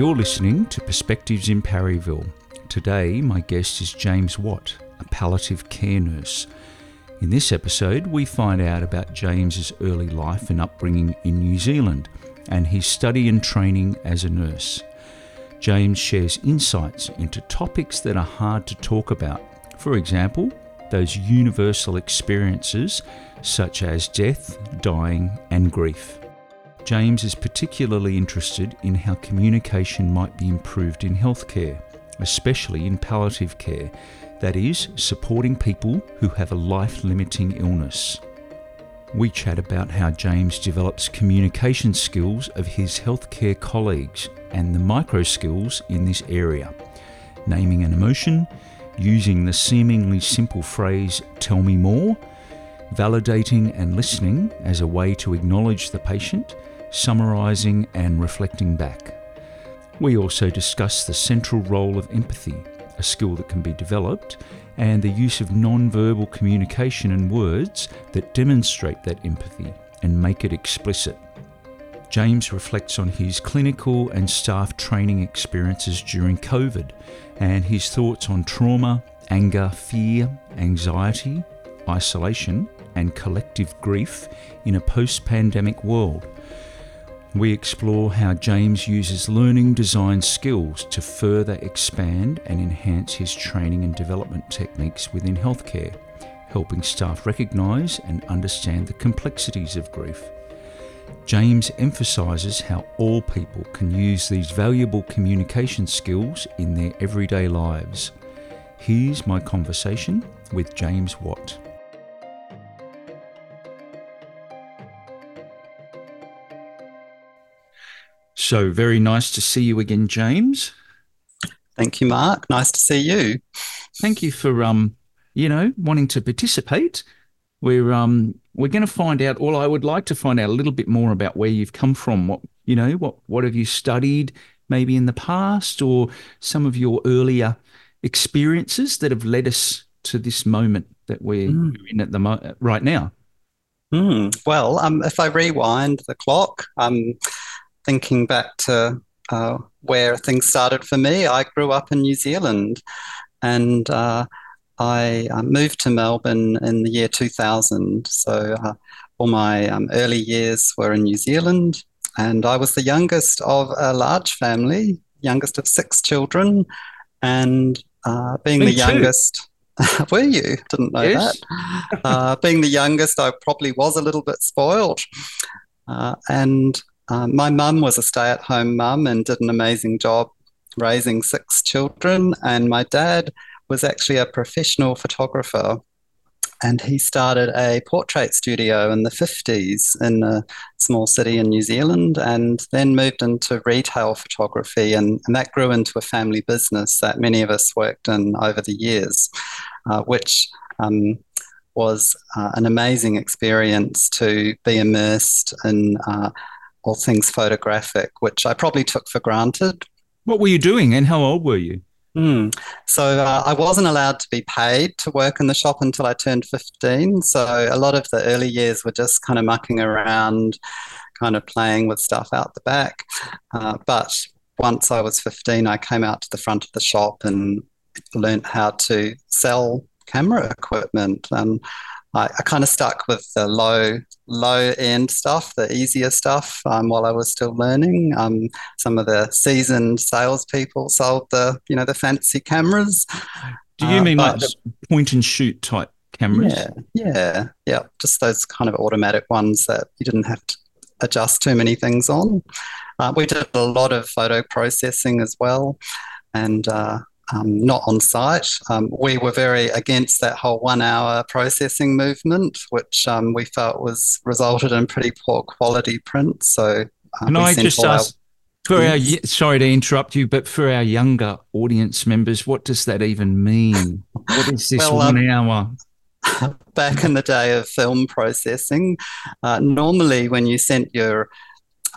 You're listening to Perspectives in Parryville. Today, my guest is James Watt, a palliative care nurse. In this episode, we find out about James's early life and upbringing in New Zealand and his study and training as a nurse. James shares insights into topics that are hard to talk about. For example, those universal experiences such as death, dying, and grief. James is particularly interested in how communication might be improved in healthcare, especially in palliative care, that is, supporting people who have a life limiting illness. We chat about how James develops communication skills of his healthcare colleagues and the micro skills in this area, naming an emotion, using the seemingly simple phrase, tell me more, validating and listening as a way to acknowledge the patient summarising and reflecting back. We also discuss the central role of empathy, a skill that can be developed, and the use of non-verbal communication and words that demonstrate that empathy and make it explicit. James reflects on his clinical and staff training experiences during COVID and his thoughts on trauma, anger, fear, anxiety, isolation, and collective grief in a post pandemic world we explore how James uses learning design skills to further expand and enhance his training and development techniques within healthcare, helping staff recognise and understand the complexities of grief. James emphasises how all people can use these valuable communication skills in their everyday lives. Here's my conversation with James Watt. So very nice to see you again, James. Thank you, Mark. Nice to see you. Thank you for um, you know, wanting to participate. We're um we're going to find out well I would like to find out a little bit more about where you've come from. What, you know, what what have you studied maybe in the past or some of your earlier experiences that have led us to this moment that we're mm. in at the mo- right now. Mm. Well, um, if I rewind the clock, um, thinking back to uh, where things started for me, I grew up in New Zealand and uh, I uh, moved to Melbourne in the year 2000. So uh, all my um, early years were in New Zealand. And I was the youngest of a large family, youngest of six children. And uh, being me the too. youngest, were you? Didn't know yes. that. Uh, being the youngest, I probably was a little bit spoiled. and um, my mum was a stay at home mum and did an amazing job raising six children. And my dad was actually a professional photographer. And he started a portrait studio in the 50s in a small city in New Zealand and then moved into retail photography. And, and that grew into a family business that many of us worked in over the years, uh, which um, was uh, an amazing experience to be immersed in uh, all things photographic, which I probably took for granted. What were you doing and how old were you? Mm. So uh, I wasn't allowed to be paid to work in the shop until I turned 15. So a lot of the early years were just kind of mucking around, kind of playing with stuff out the back. Uh, but once I was 15, I came out to the front of the shop and learned how to sell camera equipment. And I, I kind of stuck with the low low end stuff, the easier stuff, um, while I was still learning. Um, some of the seasoned salespeople sold the you know the fancy cameras. Do you uh, mean like the point and shoot type cameras? Yeah, yeah, yeah. Just those kind of automatic ones that you didn't have to adjust too many things on. Uh, we did a lot of photo processing as well, and uh, um, not on site. Um, we were very against that whole one hour processing movement, which um, we felt was resulted in pretty poor quality print. So, uh, can I just ask for our, sorry to interrupt you, but for our younger audience members, what does that even mean? What is this well, one um, hour? Back in the day of film processing, uh, normally when you sent your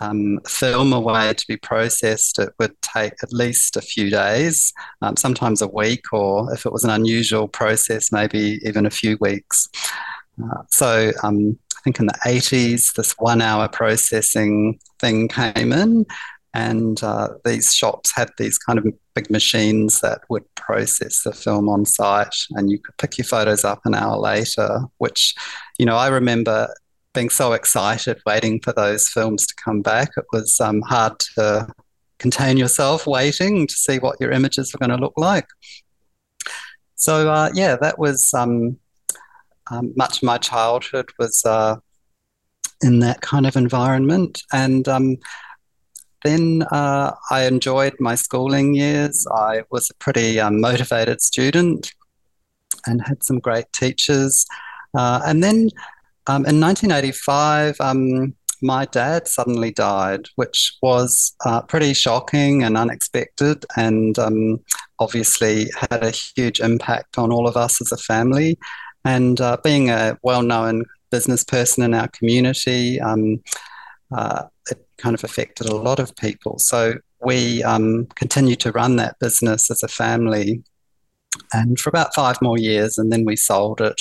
um, film away to be processed, it would take at least a few days, um, sometimes a week, or if it was an unusual process, maybe even a few weeks. Uh, so um, I think in the 80s, this one hour processing thing came in, and uh, these shops had these kind of big machines that would process the film on site, and you could pick your photos up an hour later, which, you know, I remember being so excited waiting for those films to come back. It was um, hard to contain yourself waiting to see what your images were going to look like. So, uh, yeah, that was um, um, much of my childhood was uh, in that kind of environment. And um, then uh, I enjoyed my schooling years. I was a pretty um, motivated student and had some great teachers. Uh, and then um, in 1985, um, my dad suddenly died, which was uh, pretty shocking and unexpected, and um, obviously had a huge impact on all of us as a family. And uh, being a well known business person in our community, um, uh, it kind of affected a lot of people. So we um, continued to run that business as a family. And for about five more years, and then we sold it.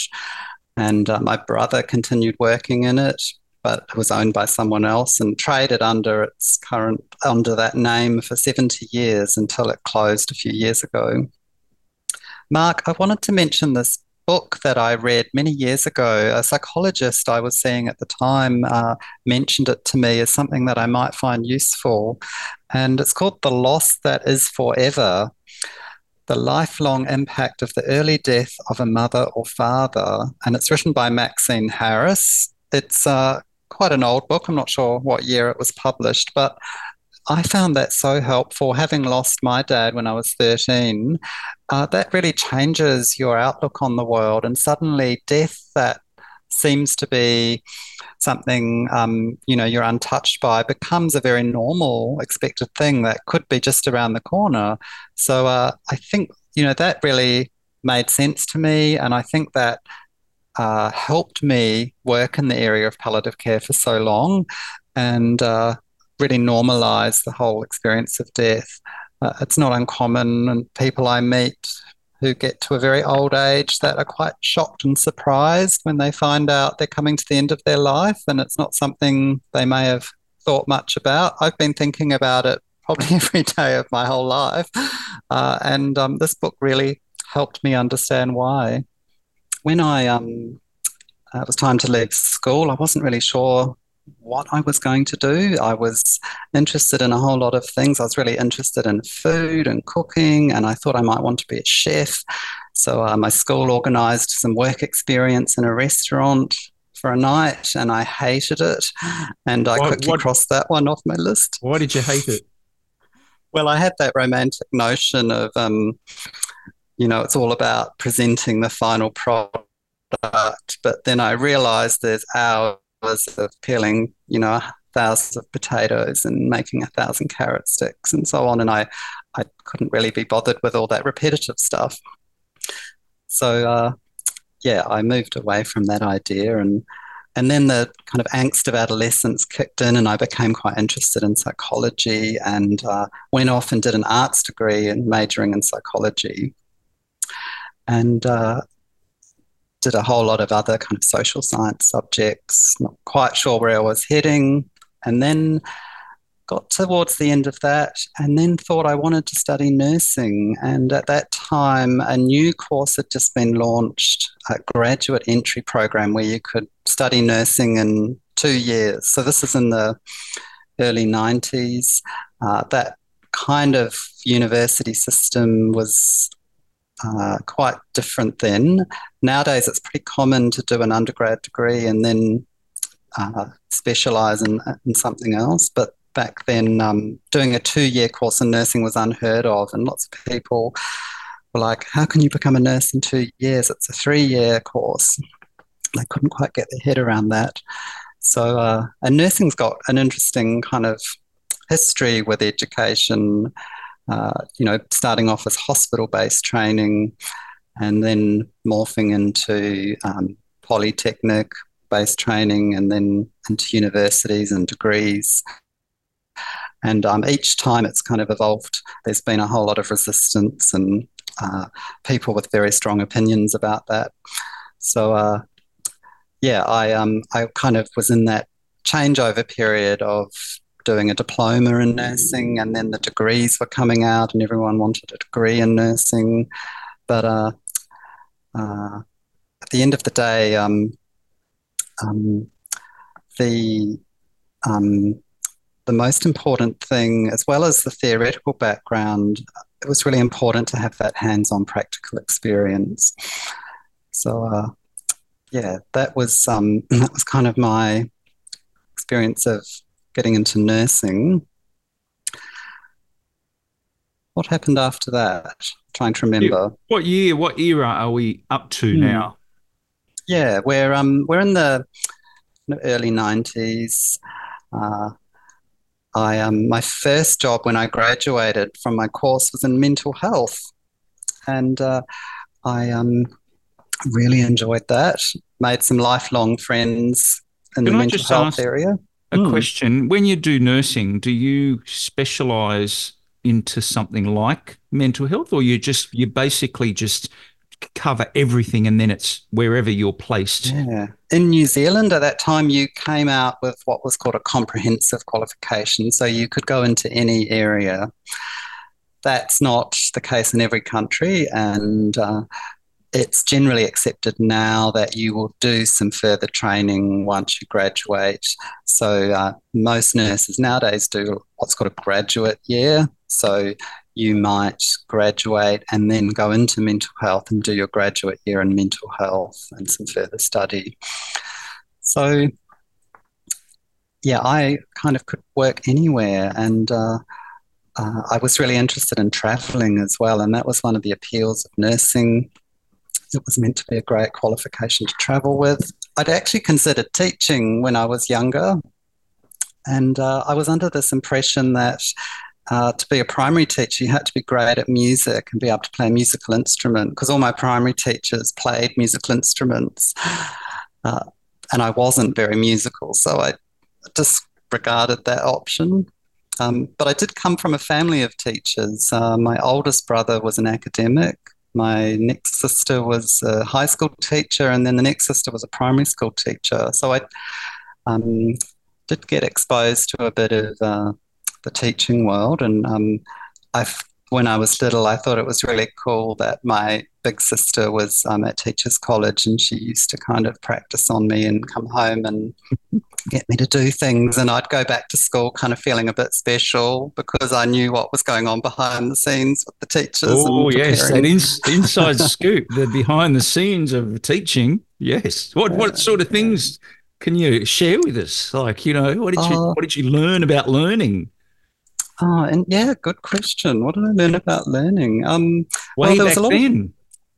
And uh, my brother continued working in it, but it was owned by someone else and traded under its current under that name for 70 years until it closed a few years ago. Mark, I wanted to mention this book that I read many years ago. A psychologist I was seeing at the time uh, mentioned it to me as something that I might find useful. And it's called The Loss That Is Forever The Lifelong Impact of the Early Death of a Mother or Father. And it's written by Maxine Harris. It's uh, quite an old book. I'm not sure what year it was published, but I found that so helpful. Having lost my dad when I was 13, uh, that really changes your outlook on the world. And suddenly, death that seems to be something um, you know you're untouched by becomes a very normal, expected thing that could be just around the corner. So uh, I think you know that really made sense to me, and I think that. Uh, helped me work in the area of palliative care for so long, and uh, really normalize the whole experience of death. Uh, it's not uncommon, and people I meet who get to a very old age that are quite shocked and surprised when they find out they're coming to the end of their life, and it's not something they may have thought much about. I've been thinking about it probably every day of my whole life, uh, and um, this book really helped me understand why. When I um, uh, it was time to leave school, I wasn't really sure what I was going to do. I was interested in a whole lot of things. I was really interested in food and cooking, and I thought I might want to be a chef. So uh, my school organised some work experience in a restaurant for a night, and I hated it. And I what, quickly what, crossed that one off my list. Why did you hate it? Well, I had that romantic notion of, um, you know, it's all about presenting the final product. But then I realised there's hours of peeling, you know, thousands of potatoes and making a thousand carrot sticks and so on. And I, I couldn't really be bothered with all that repetitive stuff. So, uh, yeah, I moved away from that idea and and then the kind of angst of adolescence kicked in, and I became quite interested in psychology and uh, went off and did an arts degree and majoring in psychology. And uh, did a whole lot of other kind of social science subjects, not quite sure where I was heading. And then got towards the end of that and then thought I wanted to study nursing. And at that time, a new course had just been launched, a graduate entry program where you could study nursing in two years. So this is in the early 90s. Uh, that kind of university system was uh, quite different then. Nowadays, it's pretty common to do an undergrad degree and then uh, specialize in, in something else. But back then, um, doing a two year course in nursing was unheard of, and lots of people were like, How can you become a nurse in two years? It's a three year course. They couldn't quite get their head around that. So, uh, and nursing's got an interesting kind of history with education uh, you know, starting off as hospital-based training and then morphing into um, polytechnic-based training and then into universities and degrees. And um, each time it's kind of evolved. There's been a whole lot of resistance and uh, people with very strong opinions about that. So, uh, yeah, I um, I kind of was in that changeover period of doing a diploma in nursing, and then the degrees were coming out, and everyone wanted a degree in nursing. But uh, uh, at the end of the day, um, um, the um, the most important thing, as well as the theoretical background, it was really important to have that hands-on practical experience. So, uh, yeah, that was um, that was kind of my experience of getting into nursing. What happened after that? I'm trying to remember. What year? What era are we up to hmm. now? Yeah, we're um we're in the early nineties. Uh, I um my first job when I graduated from my course was in mental health, and uh, I um really enjoyed that. Made some lifelong friends in Can the I mental health area. A mm. question: When you do nursing, do you specialise into something like mental health, or you just you basically just cover everything and then it's wherever you're placed. Yeah. In New Zealand at that time, you came out with what was called a comprehensive qualification. So you could go into any area. That's not the case in every country. And uh, it's generally accepted now that you will do some further training once you graduate. So uh, most nurses nowadays do what's called a graduate year. So you might graduate and then go into mental health and do your graduate year in mental health and some further study. So, yeah, I kind of could work anywhere, and uh, uh, I was really interested in traveling as well, and that was one of the appeals of nursing. It was meant to be a great qualification to travel with. I'd actually considered teaching when I was younger, and uh, I was under this impression that uh, to be a primary teacher, you had to be great at music and be able to play a musical instrument because all my primary teachers played musical instruments. Uh, and I wasn't very musical, so I disregarded that option. Um, but I did come from a family of teachers. Uh, my oldest brother was an academic. My next sister was a high school teacher, and then the next sister was a primary school teacher. So I um, did get exposed to a bit of uh, the teaching world. And um, I, when I was little, I thought it was really cool that my big sister was um, at Teachers College and she used to kind of practice on me and come home and get me to do things. And I'd go back to school kind of feeling a bit special because I knew what was going on behind the scenes with the teachers. Oh, yes, an inside scoop, the behind the scenes of teaching. Yes. What, what sort of things? Can you share with us? Like, you know, what did you uh, what did you learn about learning? Oh, and yeah, good question. What did I learn about learning? Um, Way well, there was a lot then.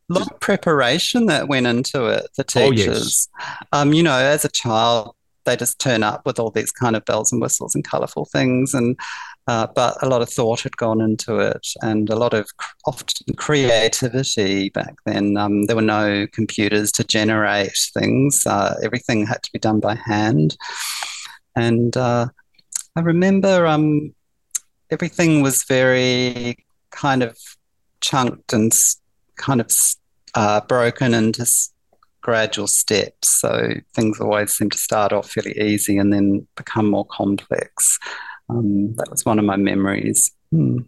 Lot of preparation that went into it for teachers. Oh, yes. um, you know, as a child, they just turn up with all these kind of bells and whistles and colourful things, and uh, but a lot of thought had gone into it, and a lot of often creativity back then. Um, there were no computers to generate things; uh, everything had to be done by hand, and uh, I remember um, everything was very kind of chunked and kind of uh, broken into gradual steps. So things always seem to start off fairly easy and then become more complex. Um, that was one of my memories. Hmm.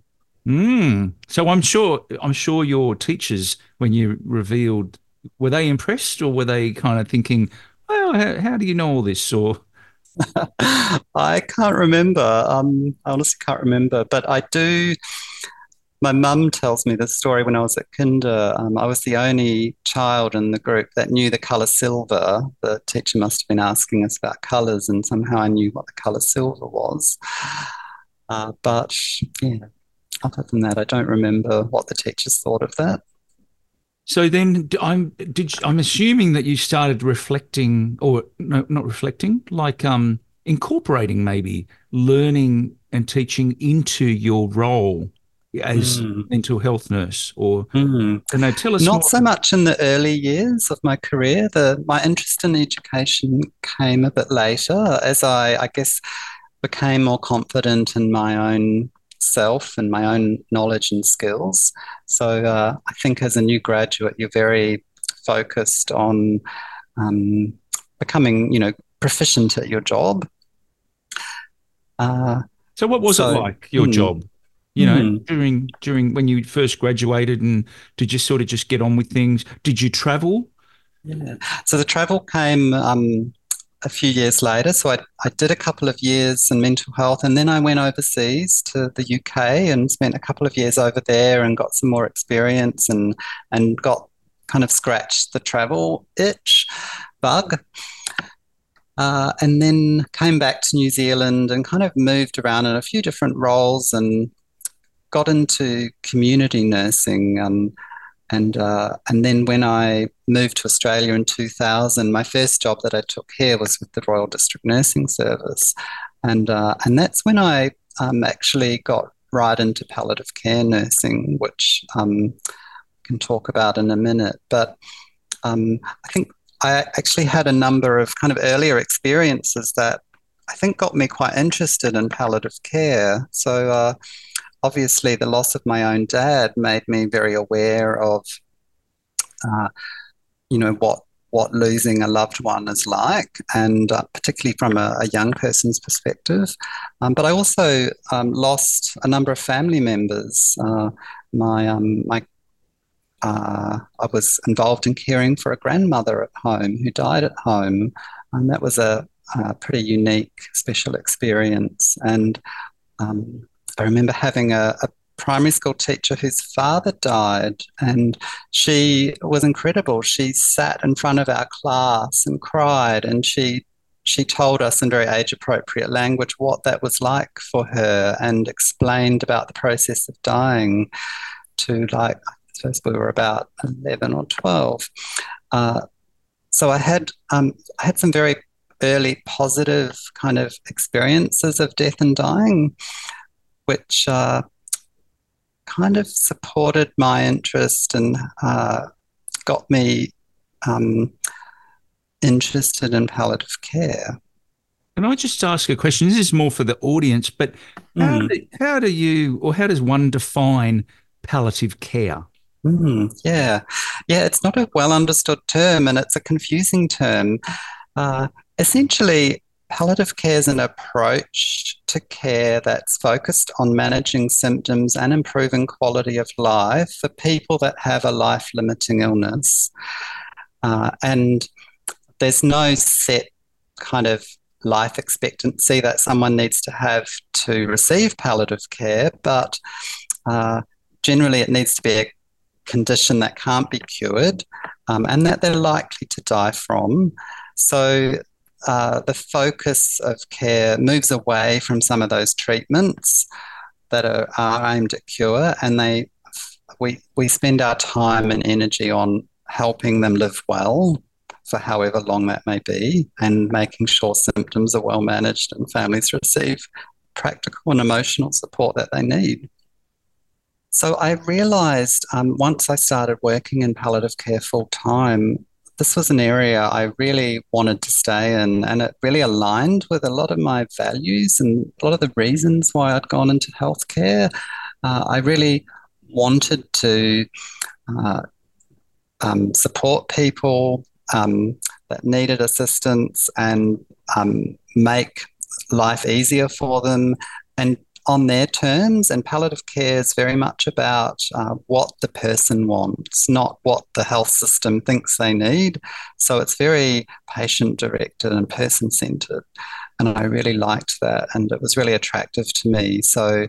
Mm. So I'm sure I'm sure your teachers, when you revealed, were they impressed or were they kind of thinking, "Well, how, how do you know all this?" Or I can't remember. Um, I honestly can't remember, but I do. My mum tells me this story when I was at kinder. Um, I was the only child in the group that knew the colour silver. The teacher must have been asking us about colours, and somehow I knew what the colour silver was. Uh, but yeah, other than that, I don't remember what the teachers thought of that. So then, I'm did I'm assuming that you started reflecting, or no, not reflecting, like um, incorporating maybe learning and teaching into your role as mm. mental health nurse, or mm. can they tell us? Not more? so much in the early years of my career. The my interest in education came a bit later, as I, I guess, became more confident in my own self and my own knowledge and skills. So uh, I think as a new graduate, you're very focused on um, becoming, you know, proficient at your job. Uh, so what was so, it like your mm, job? You know, mm. during during when you first graduated, and to just sort of just get on with things? Did you travel? Yeah. So the travel came um, a few years later. So I, I did a couple of years in mental health, and then I went overseas to the UK and spent a couple of years over there and got some more experience and and got kind of scratched the travel itch bug. Uh, and then came back to New Zealand and kind of moved around in a few different roles and got into community nursing. Um, and uh, and then when I moved to Australia in 2000, my first job that I took here was with the Royal District Nursing Service, and uh, and that's when I um, actually got right into palliative care nursing, which um, can talk about in a minute. But um, I think I actually had a number of kind of earlier experiences that I think got me quite interested in palliative care. So. Uh, obviously the loss of my own dad made me very aware of uh, you know what what losing a loved one is like, and uh, particularly from a, a, young person's perspective. Um, but I also um, lost a number of family members. Uh, my um, my uh, I was involved in caring for a grandmother at home who died at home, and that was a, a pretty unique, special experience. And um, I remember having a, a primary school teacher whose father died, and she was incredible. She sat in front of our class and cried, and she she told us in very age appropriate language what that was like for her and explained about the process of dying to like I suppose we were about 11 or 12 uh, so I had um, I had some very early positive kind of experiences of death and dying which uh, kind of supported my interest and uh, got me um, interested in palliative care. Can I just ask a question? This is more for the audience, but how, mm. do, how do you, or how does one define palliative care? Mm, yeah, yeah, it's not a well understood term and it's a confusing term. Uh, essentially, palliative care is an approach to care that's focused on managing symptoms and improving quality of life for people that have a life limiting illness. Uh, and there's no set kind of life expectancy that someone needs to have to receive palliative care, but uh, generally it needs to be a condition that can't be cured um, and that they're likely to die from. So uh, the focus of care moves away from some of those treatments that are, are aimed at cure, and they we we spend our time and energy on helping them live well for however long that may be, and making sure symptoms are well managed and families receive practical and emotional support that they need. So I realized um, once I started working in palliative care full time this was an area I really wanted to stay in, and it really aligned with a lot of my values and a lot of the reasons why I'd gone into healthcare. Uh, I really wanted to uh, um, support people um, that needed assistance and um, make life easier for them and on their terms. And palliative care is very much about uh, what the person wants, not what the health system thinks they need. So it's very patient directed and person centered. And I really liked that, and it was really attractive to me. So,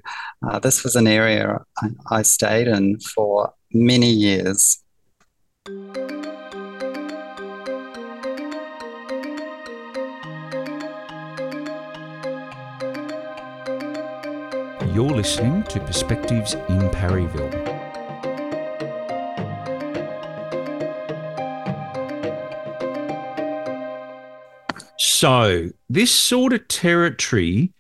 uh, this was an area I, I stayed in for many years. You're listening to Perspectives in Parryville. So, this sort of territory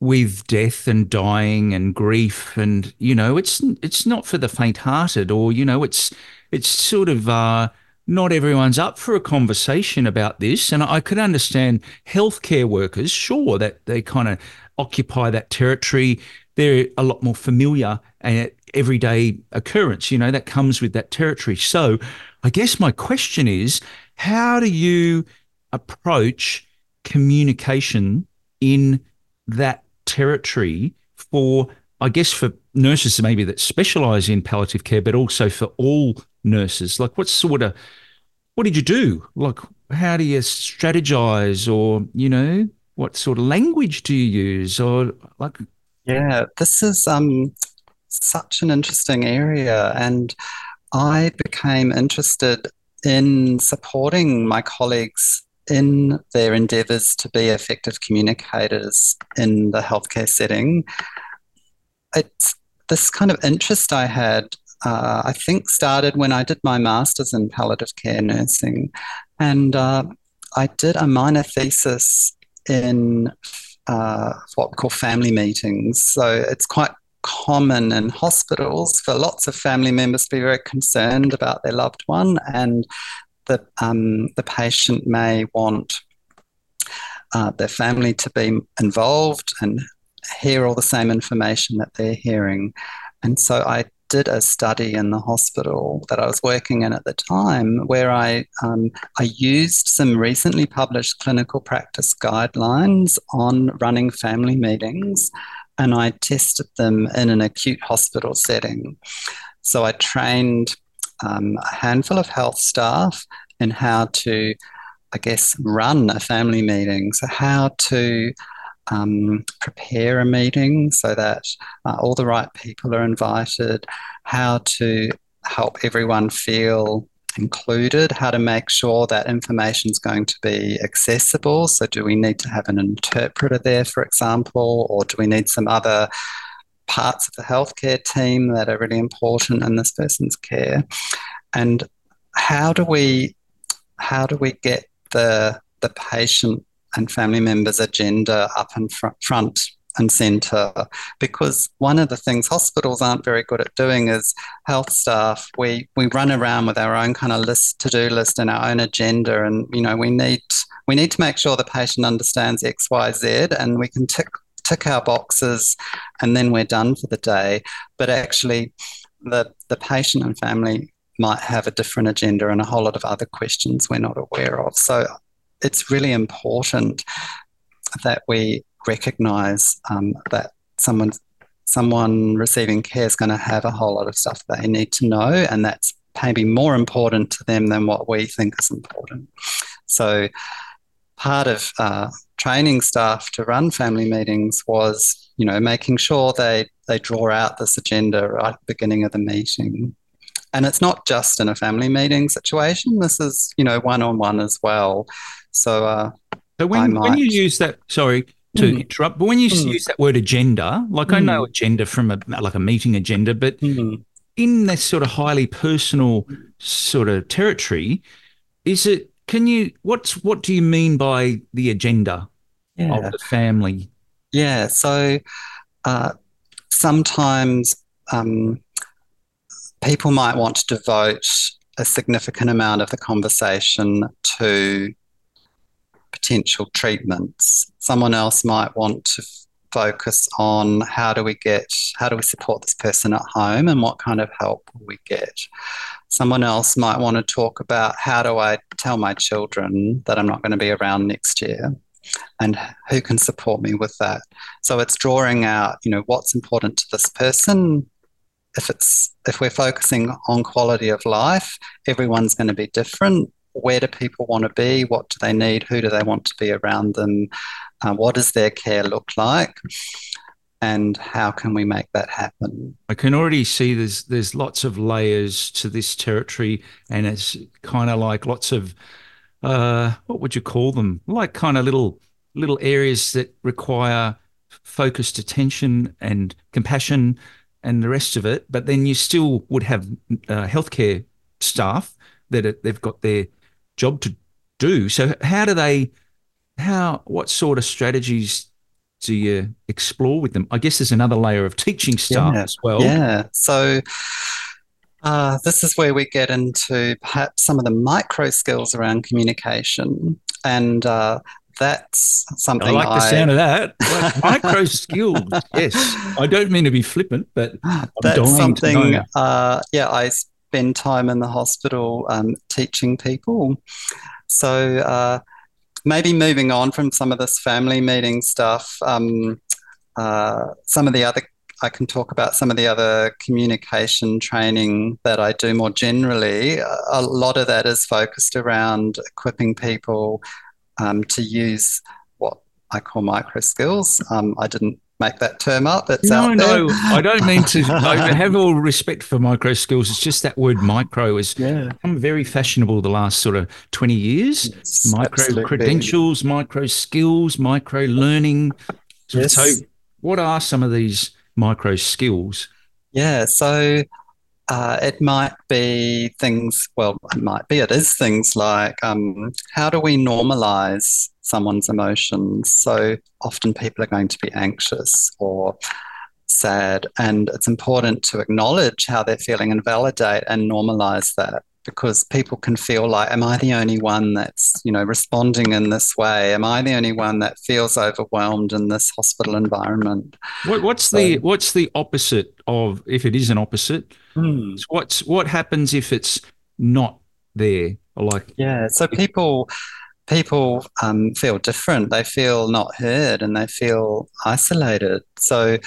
with death and dying and grief and you know it's it's not for the faint-hearted or you know it's it's sort of uh not everyone's up for a conversation about this and I could understand healthcare workers sure that they kind of occupy that territory. They're a lot more familiar and everyday occurrence. You know, that comes with that territory. So I guess my question is how do you approach communication in that territory for, I guess, for nurses maybe that specialize in palliative care, but also for all nurses? Like, what sort of, what did you do? Like, how do you strategize or, you know, what sort of language do you use or like? Yeah, this is um, such an interesting area. And I became interested in supporting my colleagues in their endeavours to be effective communicators in the healthcare setting. It's this kind of interest I had, uh, I think, started when I did my master's in palliative care nursing. And uh, I did a minor thesis in uh, what we call family meetings. So it's quite common in hospitals for lots of family members to be very concerned about their loved one, and the um, the patient may want uh, their family to be involved and hear all the same information that they're hearing. And so I did a study in the hospital that I was working in at the time where I, um, I used some recently published clinical practice guidelines on running family meetings and I tested them in an acute hospital setting. So I trained um, a handful of health staff in how to, I guess, run a family meeting. So, how to um, prepare a meeting so that uh, all the right people are invited, how to help everyone feel included, how to make sure that information is going to be accessible. So, do we need to have an interpreter there, for example, or do we need some other parts of the healthcare team that are really important in this person's care? And how do we how do we get the the patient and family members' agenda up in fr- front and centre because one of the things hospitals aren't very good at doing is health staff we we run around with our own kind of list to-do list and our own agenda and you know we need we need to make sure the patient understands xyz and we can tick tick our boxes and then we're done for the day. But actually the the patient and family might have a different agenda and a whole lot of other questions we're not aware of. So it's really important that we recognize um, that someone someone receiving care is going to have a whole lot of stuff they need to know, and that's maybe more important to them than what we think is important. So, part of uh, training staff to run family meetings was, you know, making sure they they draw out this agenda right at the beginning of the meeting. And it's not just in a family meeting situation. This is, you know, one on one as well. So, uh, so when, might... when you use that, sorry to mm. interrupt, but when you mm. use that word agenda, like mm. I know hmm. agenda from a like a meeting agenda, but hmm. in this sort of highly personal sort of territory, is it? Can you what's what do you mean by the agenda yeah. of the family? Yeah, so uh, sometimes um, people might want to devote a significant amount of the conversation to potential treatments. Someone else might want to focus on how do we get, how do we support this person at home and what kind of help will we get. Someone else might want to talk about how do I tell my children that I'm not going to be around next year and who can support me with that. So it's drawing out, you know, what's important to this person. If it's if we're focusing on quality of life, everyone's going to be different where do people want to be? What do they need? Who do they want to be around them? Uh, what does their care look like? And how can we make that happen? I can already see there's there's lots of layers to this territory, and it's kind of like lots of uh, what would you call them? Like kind of little little areas that require focused attention and compassion and the rest of it. But then you still would have uh, healthcare staff that they've got their job to do. So how do they? How what sort of strategies do you explore with them? I guess there's another layer of teaching staff yeah, as well. Yeah. So uh, this is where we get into perhaps some of the micro skills around communication. And uh, that's something I like the sound of that. micro skills. Yes, I don't mean to be flippant, but I'm that's something. Uh, yeah, I spend time in the hospital um, teaching people. So uh, maybe moving on from some of this family meeting stuff. Um, uh, some of the other I can talk about some of the other communication training that I do more generally. A lot of that is focused around equipping people um, to use what I call micro skills. Um, I didn't make that term up. It's no, out there. No, I don't mean to. I have all respect for micro skills. It's just that word micro has yeah. become very fashionable the last sort of 20 years. Yes, micro absolutely. credentials, micro skills, micro learning. Yes. So, what are some of these micro skills? Yeah, so uh, it might be things, well, it might be, it is things like um, how do we normalize someone's emotions? So often people are going to be anxious or sad, and it's important to acknowledge how they're feeling and validate and normalize that because people can feel like, am I the only one that's, you know, responding in this way? Am I the only one that feels overwhelmed in this hospital environment? What, what's so, the what's the opposite of if it is an opposite? Hmm. What's what happens if it's not there? Like yeah, so people people um, feel different. They feel not heard and they feel isolated. So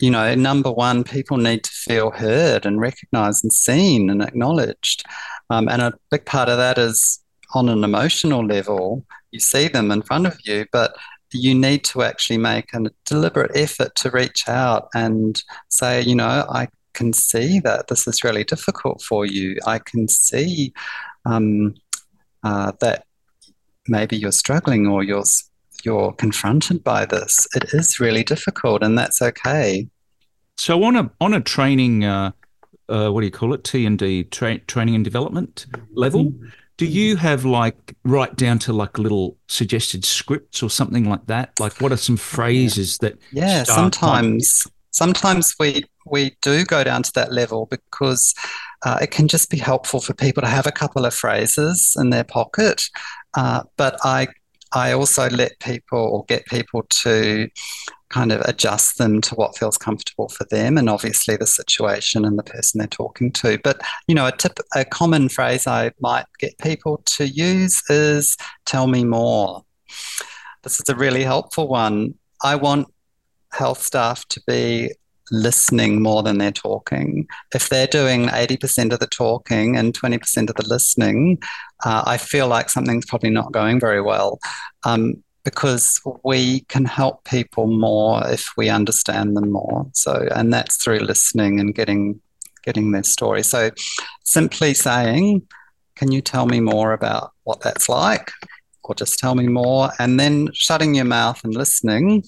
you know, number one, people need to feel heard and recognized and seen and acknowledged. Um, and a big part of that is on an emotional level. You see them in front of you, but you need to actually make a deliberate effort to reach out and say, you know, I can see that this is really difficult for you. I can see um, uh, that maybe you're struggling or you're you're confronted by this. It is really difficult, and that's okay. So on a on a training, uh, uh, what do you call it? T and D tra- training and development level. Do you have like write down to like little suggested scripts or something like that? Like, what are some phrases that? Yeah, sometimes sometimes we we do go down to that level because uh, it can just be helpful for people to have a couple of phrases in their pocket. Uh, but I I also let people or get people to kind of adjust them to what feels comfortable for them and obviously the situation and the person they're talking to. But you know, a tip a common phrase I might get people to use is tell me more. This is a really helpful one. I want health staff to be listening more than they're talking. If they're doing 80% of the talking and 20% of the listening, uh, I feel like something's probably not going very well. Um, because we can help people more if we understand them more. So, and that's through listening and getting getting their story. So, simply saying, "Can you tell me more about what that's like?" or just tell me more, and then shutting your mouth and listening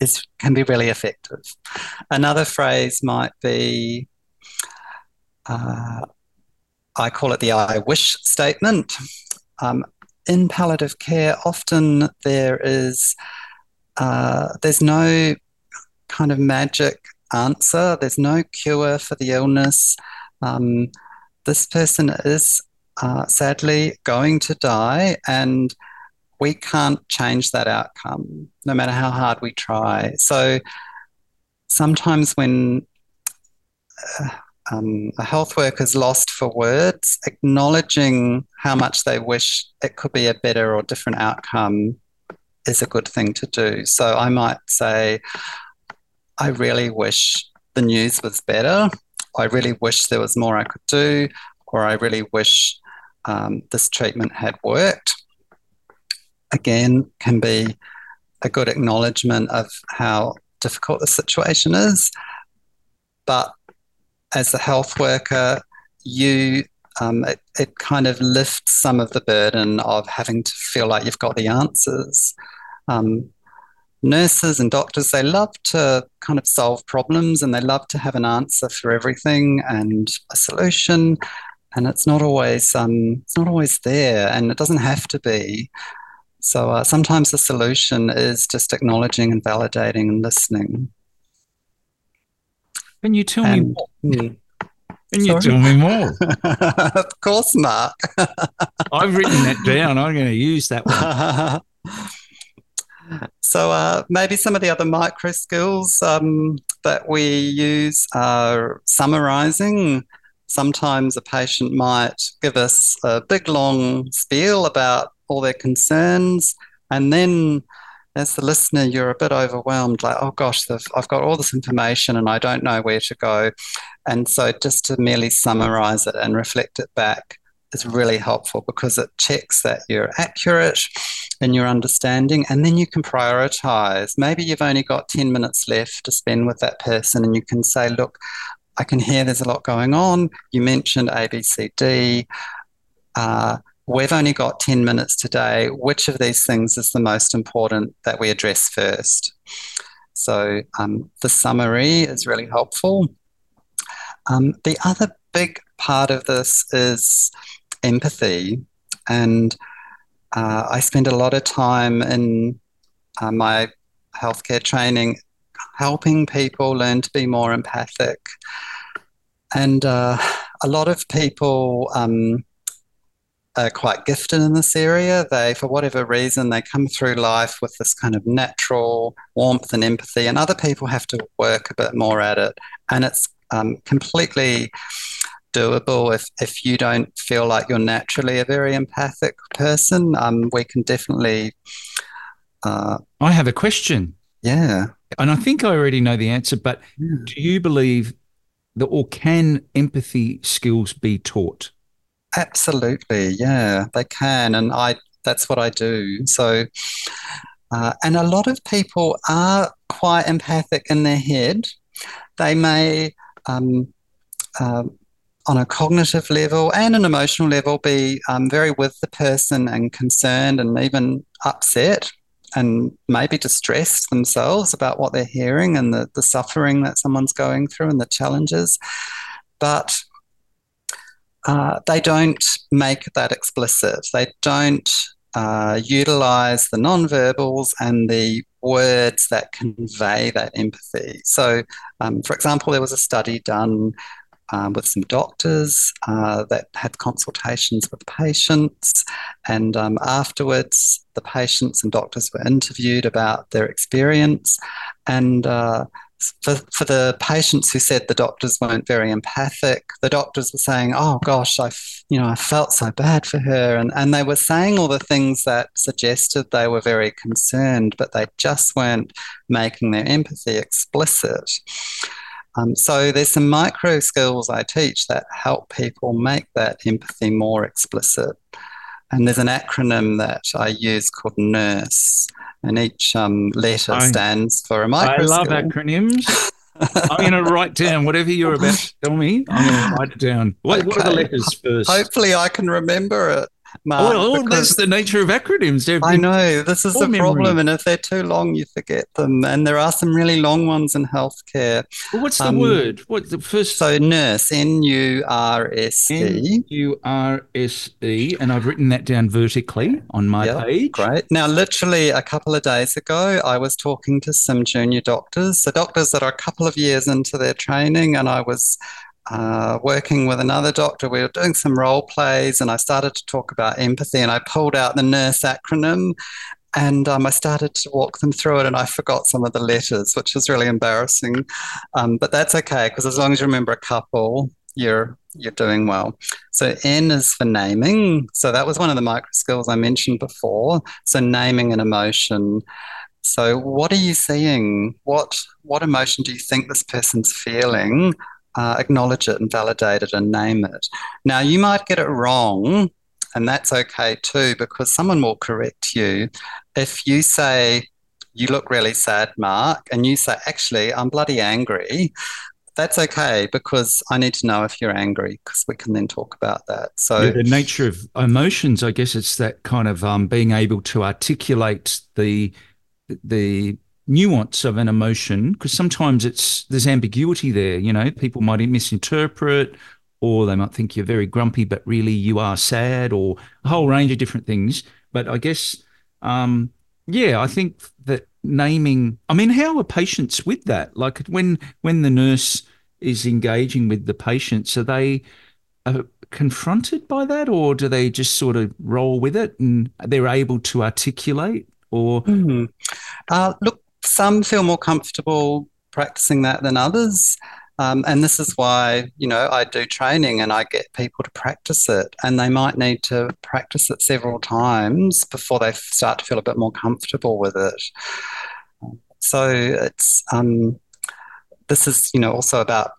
is can be really effective. Another phrase might be. Uh, I call it the I wish statement. Um, in palliative care, often there is uh, there's no kind of magic answer. There's no cure for the illness. Um, this person is uh, sadly going to die, and we can't change that outcome, no matter how hard we try. So sometimes when uh, um, a health worker's lost for words, acknowledging how much they wish it could be a better or different outcome is a good thing to do. So I might say, I really wish the news was better. I really wish there was more I could do, or I really wish um, this treatment had worked. Again, can be a good acknowledgement of how difficult the situation is. But as a health worker, you um, it, it kind of lifts some of the burden of having to feel like you've got the answers. Um, nurses and doctors, they love to kind of solve problems and they love to have an answer for everything and a solution. And it's not always um, it's not always there, and it doesn't have to be. So uh, sometimes the solution is just acknowledging and validating and listening. Can you tell and, me more? Can you tell me more? of course, not. I've written that down. I'm going to use that one. So uh, maybe some of the other micro skills um, that we use are summarizing. Sometimes a patient might give us a big long spiel about all their concerns, and then as the listener, you're a bit overwhelmed, like, oh gosh, I've got all this information and I don't know where to go. And so just to merely summarize it and reflect it back is really helpful because it checks that you're accurate in your understanding and then you can prioritize. Maybe you've only got 10 minutes left to spend with that person and you can say, look, I can hear there's a lot going on. You mentioned ABCD. Uh, we've only got 10 minutes today. Which of these things is the most important that we address first? So um, the summary is really helpful. Um, the other big part of this is empathy. And uh, I spend a lot of time in uh, my healthcare training helping people learn to be more empathic. And uh, a lot of people um, are quite gifted in this area. They, for whatever reason, they come through life with this kind of natural warmth and empathy, and other people have to work a bit more at it. And it's um, completely doable if, if you don't feel like you're naturally a very empathic person. Um, we can definitely. Uh, I have a question. Yeah. And I think I already know the answer, but yeah. do you believe that, or can empathy skills be taught? Absolutely. Yeah, they can. And I, that's what I do. So, uh, and a lot of people are quite empathic in their head. They may um, uh, on a cognitive level and an emotional level be um, very with the person and concerned and even upset and maybe distressed themselves about what they're hearing and the, the suffering that someone's going through and the challenges. But uh, they don't make that explicit. They don't uh, utilize the nonverbals and the words that convey that empathy. So, um, for example, there was a study done um, with some doctors uh, that had consultations with patients. And um, afterwards, the patients and doctors were interviewed about their experience. And uh, for, for the patients who said the doctors weren't very empathic, the doctors were saying, "Oh gosh, I, you know, I felt so bad for her," and and they were saying all the things that suggested they were very concerned, but they just weren't making their empathy explicit. Um, so there's some micro skills I teach that help people make that empathy more explicit. And there's an acronym that I use called NURSE, and each um, letter I, stands for a micro. I love acronyms. I'm going to write down whatever you're about to tell me. I'm going to write it down. What, okay. what are the letters first? Hopefully, I can remember it. Mark, well, that's the nature of acronyms. They're I know this is the memory. problem, and if they're too long, you forget them. And there are some really long ones in healthcare. Well, what's the um, word? What the first? So nurse, N U R S E. N U R S E, and I've written that down vertically on my yep, page. Great. Now, literally a couple of days ago, I was talking to some junior doctors, so doctors that are a couple of years into their training, and I was uh, working with another doctor, we were doing some role plays, and I started to talk about empathy. And I pulled out the NURSE acronym, and um, I started to walk them through it, and I forgot some of the letters, which was really embarrassing. Um, but that's okay because as long as you remember a couple, you're you're doing well. So N is for naming. So that was one of the micro skills I mentioned before. So naming an emotion. So what are you seeing? What what emotion do you think this person's feeling? Uh, acknowledge it and validate it and name it. Now, you might get it wrong, and that's okay too, because someone will correct you. If you say, you look really sad, Mark, and you say, actually, I'm bloody angry, that's okay because I need to know if you're angry because we can then talk about that. So yeah, the nature of emotions, I guess it's that kind of um, being able to articulate the the nuance of an emotion because sometimes it's there's ambiguity there you know? People might misinterpret or they might think you're very grumpy but really you are sad or a whole range of different things. But i guess um, yeah i think that naming i mean how are patients with that? Like when when the nurse is engaging with the patients are they uh, confronted by that or do they just sort of roll with it and they're able to articulate Or? Mm. uh, look, some feel more comfortable practicing that than others. Um, and this is why, you know, I do training and I get people to practice it, and they might need to practice it several times before they start to feel a bit more comfortable with it. So it's um, this is, you know, also about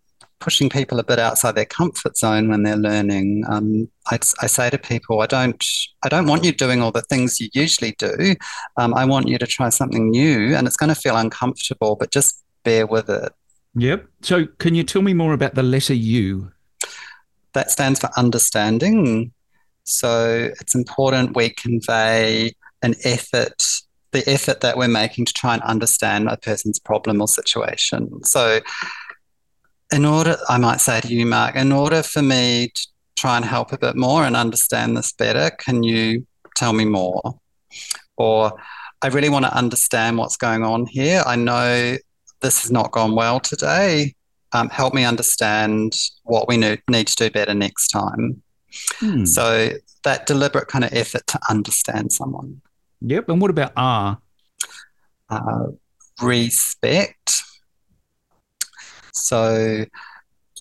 pushing people a bit outside their comfort zone when they're learning. Um, I, I, say to people, I don't, I don't want you doing all the things you usually do. Um, I want you to try something new, and it's going to feel uncomfortable, but just bear with it. Yep. So, can you tell me more about the letter U? That stands for understanding. So, it's important we convey an effort, the effort that we're making to try and understand a person's problem or situation. So, in order, I might say to you, Mark, in order for me to try and help a bit more and understand this better, can you tell me more? Or, I really want to understand what's going on here. I know this has not gone well today. Um, help me understand what we need, to do better next time. Hmm. So that deliberate kind of effort to understand someone. Yep. And what about R? Uh, respect. So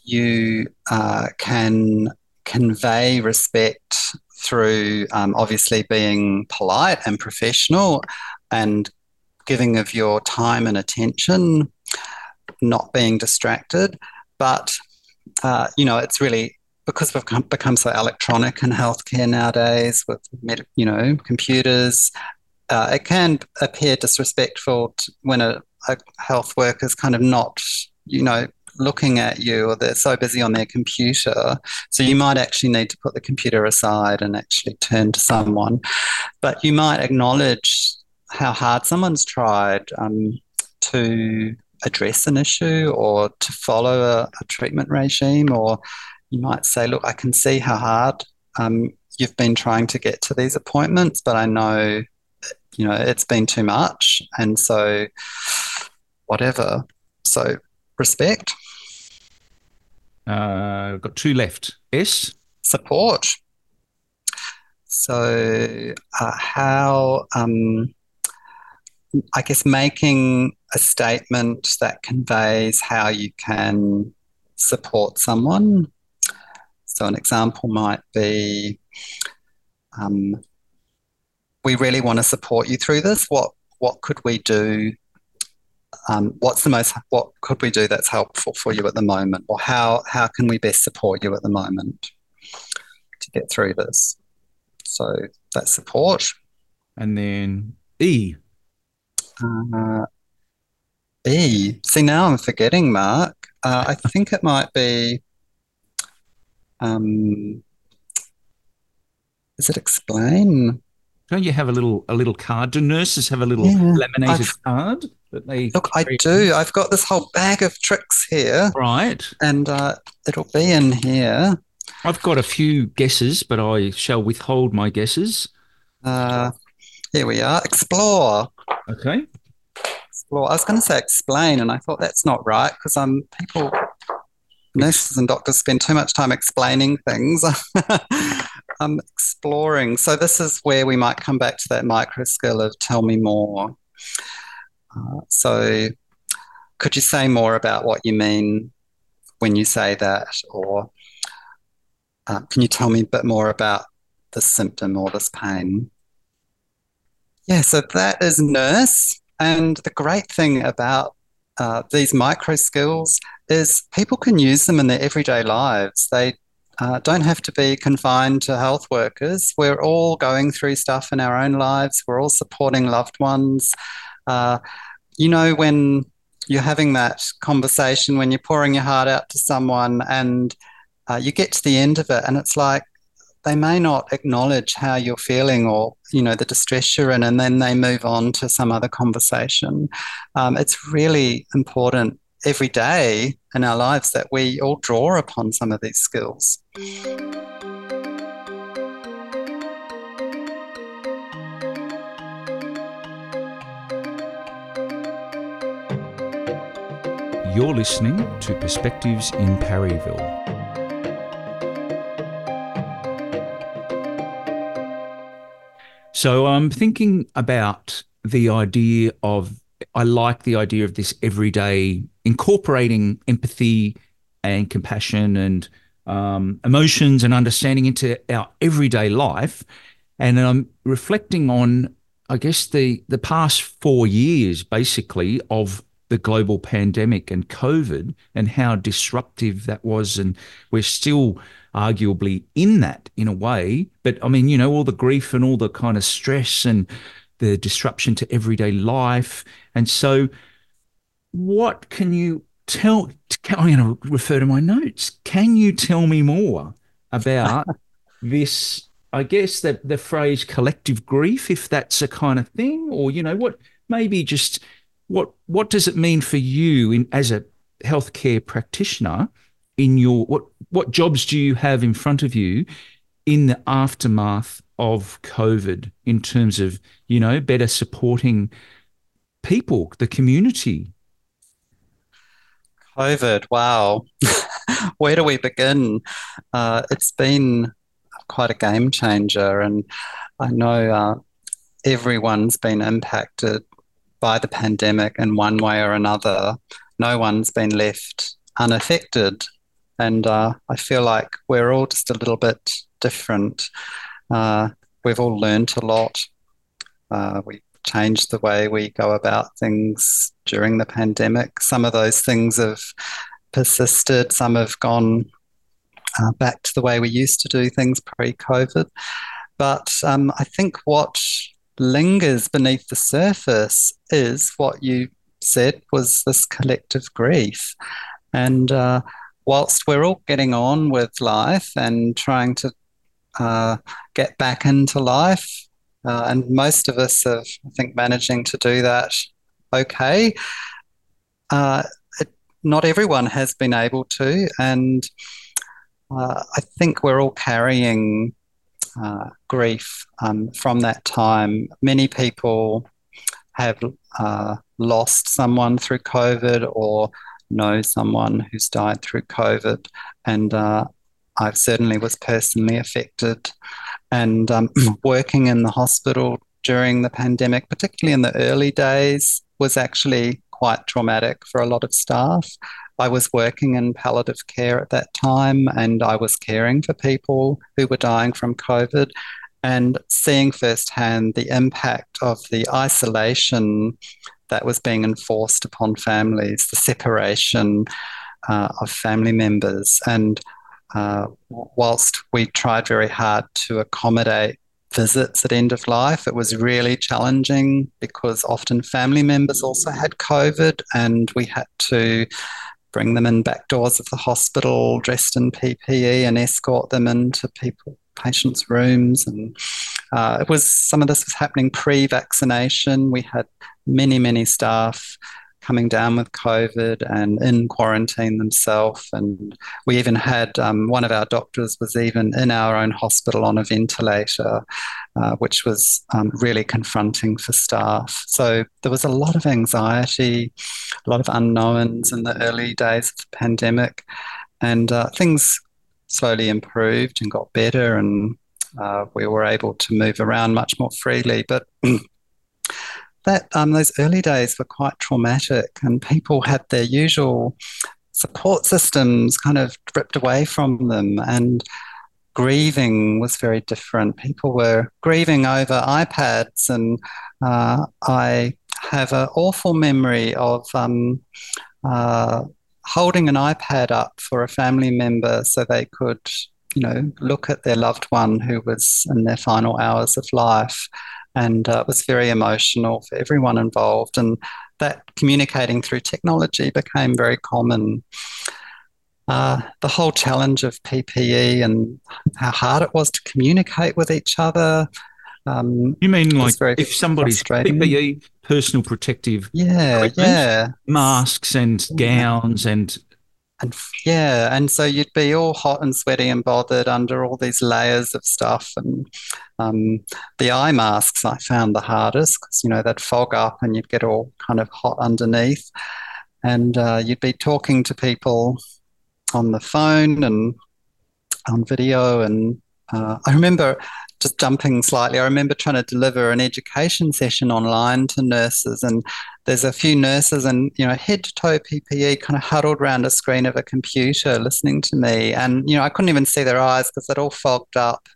you uh, can convey respect through um, obviously being polite and professional and giving of your time and attention, not being distracted. But, uh, you know, it's really because we've become so electronic in healthcare nowadays with, you know, computers, uh, it can appear disrespectful when a, a health worker is kind of not, you know, looking at you or they're so busy on their computer. So you might actually need to put the computer aside and actually turn to someone. But you might acknowledge how hard someone's tried um, to address an issue or to follow a, a, treatment regime, or you might say, Look, I can see how hard um, you've been trying to get to these appointments, but I know, you know, it's been too much. And so, whatever. So, respect. Uh, got two left. S. Support. So, uh, how um, I guess making a statement that conveys how you can support someone. So, an example might be um, we really want to support you through this. What, what could we do? Um, what's the most, what could we do that's helpful for you at the moment? Or how, how can we best support you at the moment to get through this? So, that's support. And then E, uh, E. See, now I'm forgetting, Mark. Uh, I think it might be. Um, does it explain? Don't you have a little a little card? Do nurses have a little yeah, laminated I've, card that they? Look, I do. I've got this whole bag of tricks here. Right. And uh, it'll be in here. I've got a few guesses, but I shall withhold my guesses. Uh, here we are. Explore. Okay. Explore. I was going to say explain, and I thought that's not right because um, people, nurses and doctors spend too much time explaining things. um, exploring. So this is where we might come back to that micro skill of tell me more. Uh, so could you say more about what you mean when you say that, or uh, can you tell me a bit more about this symptom or this pain? Yeah, so that is nurse. And the great thing about uh, these micro skills is people can use them in their everyday lives. They uh, don't have to be confined to health workers. We're all going through stuff in our own lives. We're all supporting loved ones. Uh, you know, when you're having that conversation, when you're pouring your heart out to someone and uh, you get to the end of it, and it's like, they may not acknowledge how you're feeling or you know the distress you're in and then they move on to some other conversation. Um, it's really important every day in our lives that we all draw upon some of these skills You're listening to Perspectives in Parryville. So I'm thinking about the idea of I like the idea of this everyday incorporating empathy and compassion and um, emotions and understanding into our everyday life. And I'm reflecting on, I guess, the the past four years, basically, of the global pandemic and COVID and how disruptive that was. And we're still arguably in that in a way. But I mean, you know, all the grief and all the kind of stress and the disruption to everyday life. And so, what can you tell? I'm going to refer to my notes. Can you tell me more about this? I guess that the phrase collective grief, if that's a kind of thing, or you know, what maybe just what what does it mean for you in as a healthcare practitioner in your what what jobs do you have in front of you in the aftermath of COVID in terms of, you know, better supporting people, the community? COVID, wow. Where do we begin? Uh, it's been quite a game changer, and I know uh, everyone's been impacted by the pandemic in one way or another. No one's been left unaffected. And uh, I feel like we're all just a little bit different. Uh, we've all learned a lot. Uh, we changed the way we go about things during the pandemic. Some of those things have persisted, some have gone uh, back to the way we used to do things pre COVID. But um, I think what lingers beneath the surface is what you said was this collective grief. And uh, whilst we're all getting on with life and trying to uh, get back into life. Uh, and most of us have, I think, managing to do that okay. Uh, it, not everyone has been able to, and uh, I think we're all carrying uh, grief um, from that time. Many people have uh, lost someone through COVID or know someone who's died through COVID, and I certainly was personally affected. And um, working in the hospital during the pandemic, particularly in the early days, was actually quite traumatic for a lot of staff. I was working in palliative care at that time and I was caring for people who were dying from COVID and seeing firsthand the impact of the isolation that was being enforced upon families, the separation uh, of family members. And uh, whilst we tried very hard to accommodate visits at end of life, it was really challenging because often family members also had COVID and we had to bring them in back doors of the hospital dressed in PPE and escort them into people patients' rooms. And uh, it was some of this was happening pre-vaccination. We had many, many staff coming down with COVID and in quarantine themselves. And we even had um, one of our doctors was even in our own hospital on a ventilator, uh, which was um, really confronting for staff. So there was a lot of anxiety, a lot of unknowns in the early days of the pandemic. And uh, things slowly improved and got better and uh, we were able to move around much more freely. But that um, those early days were quite traumatic, and people had their usual support systems kind of ripped away from them, and grieving was very different. People were grieving over iPads, and uh, I have an awful memory of. Um, uh, holding an iPad up for a family member so they could, you know, look at their loved one who was in their final hours of life and uh, it was very emotional for everyone involved. And that communicating through technology became very common. Uh, the whole challenge of PPE and how hard it was to communicate with each other. Um, you mean like if somebody's PPE, personal protective, yeah, yeah, masks and gowns and and yeah, and so you'd be all hot and sweaty and bothered under all these layers of stuff. And um, the eye masks I found the hardest because you know they'd fog up and you'd get all kind of hot underneath. And uh, you'd be talking to people on the phone and on video, and uh, I remember just jumping slightly, I remember trying to deliver an education session online to nurses, and there's a few nurses and you know head to toe PPE kind of huddled around a screen of a computer listening to me, and you know I couldn't even see their eyes because they'd all fogged up.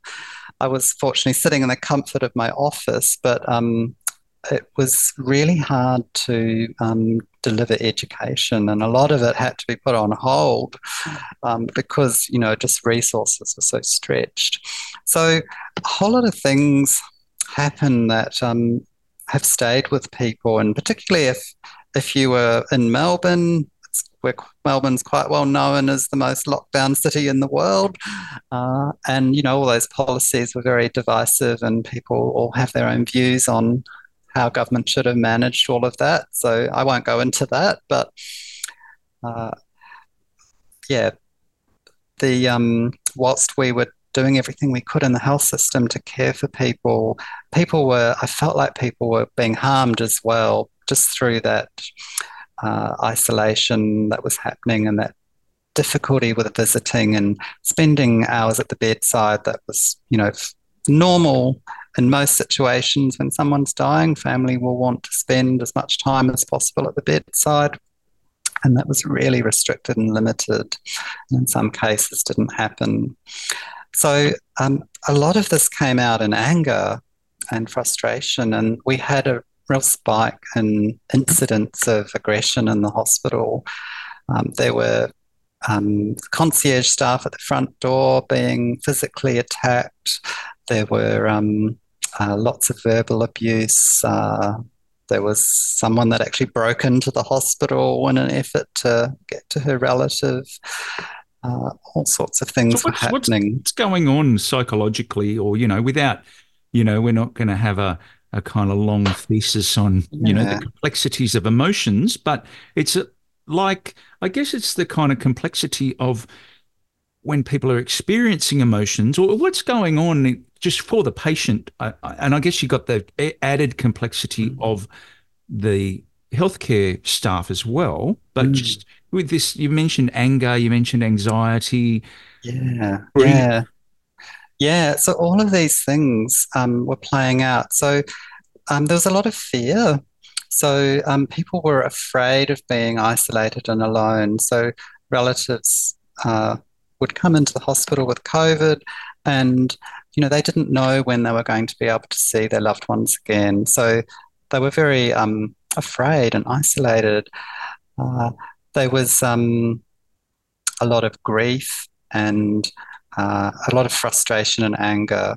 I was fortunately sitting in the comfort of my office, but um, it was really hard to um, deliver education, and a lot of it had to be put on hold um, because you know just resources were so stretched. So a whole lot of things happen that um, have stayed with people, and particularly if if you were in Melbourne, where Melbourne's quite well known as the most lockdown city in the world. Uh, and, you know, all those policies were very divisive, and people all have their own views on how government should have managed all of that. So I won't go into that, but uh, yeah, the um, whilst we were doing everything we could in the health system to care for people, people were I felt like people were being harmed as well, just through that uh, isolation that was happening and that difficulty with visiting and spending hours at the bedside that was you know normal in most situations, when someone's dying, family will want to spend as much time as possible at the bedside. And that was really restricted and limited. And in some cases, didn't happen. So um, a lot of this came out in anger and frustration. And we had a real spike in incidents of aggression in the hospital. Um, there were um, concierge staff at the front door being physically attacked. There were um, uh, lots of verbal abuse. Uh, there was someone that actually broke into the hospital in an effort to get to her relative. Uh, all sorts of things so what's, were happening. What's going on psychologically, or you know, without, you know, we're not going to have a a kind of long thesis on you know the complexities of emotions, but it's a, like I guess it's the kind of complexity of when people are experiencing emotions or what's going on just for the patient. and I guess you got the added complexity mm. of the healthcare staff as well. But mm. just with this, you mentioned anger, you mentioned anxiety. Yeah. Yeah. Yeah. So all of these things um, were playing out. So um, there was a lot of fear. So um, people were afraid of being isolated and alone. So relatives uh, would come into the hospital with COVID and you know they didn't know when they were going to be able to see their loved ones again so they were very um, afraid and isolated uh, there was um, a lot of grief and uh, a lot of frustration and anger.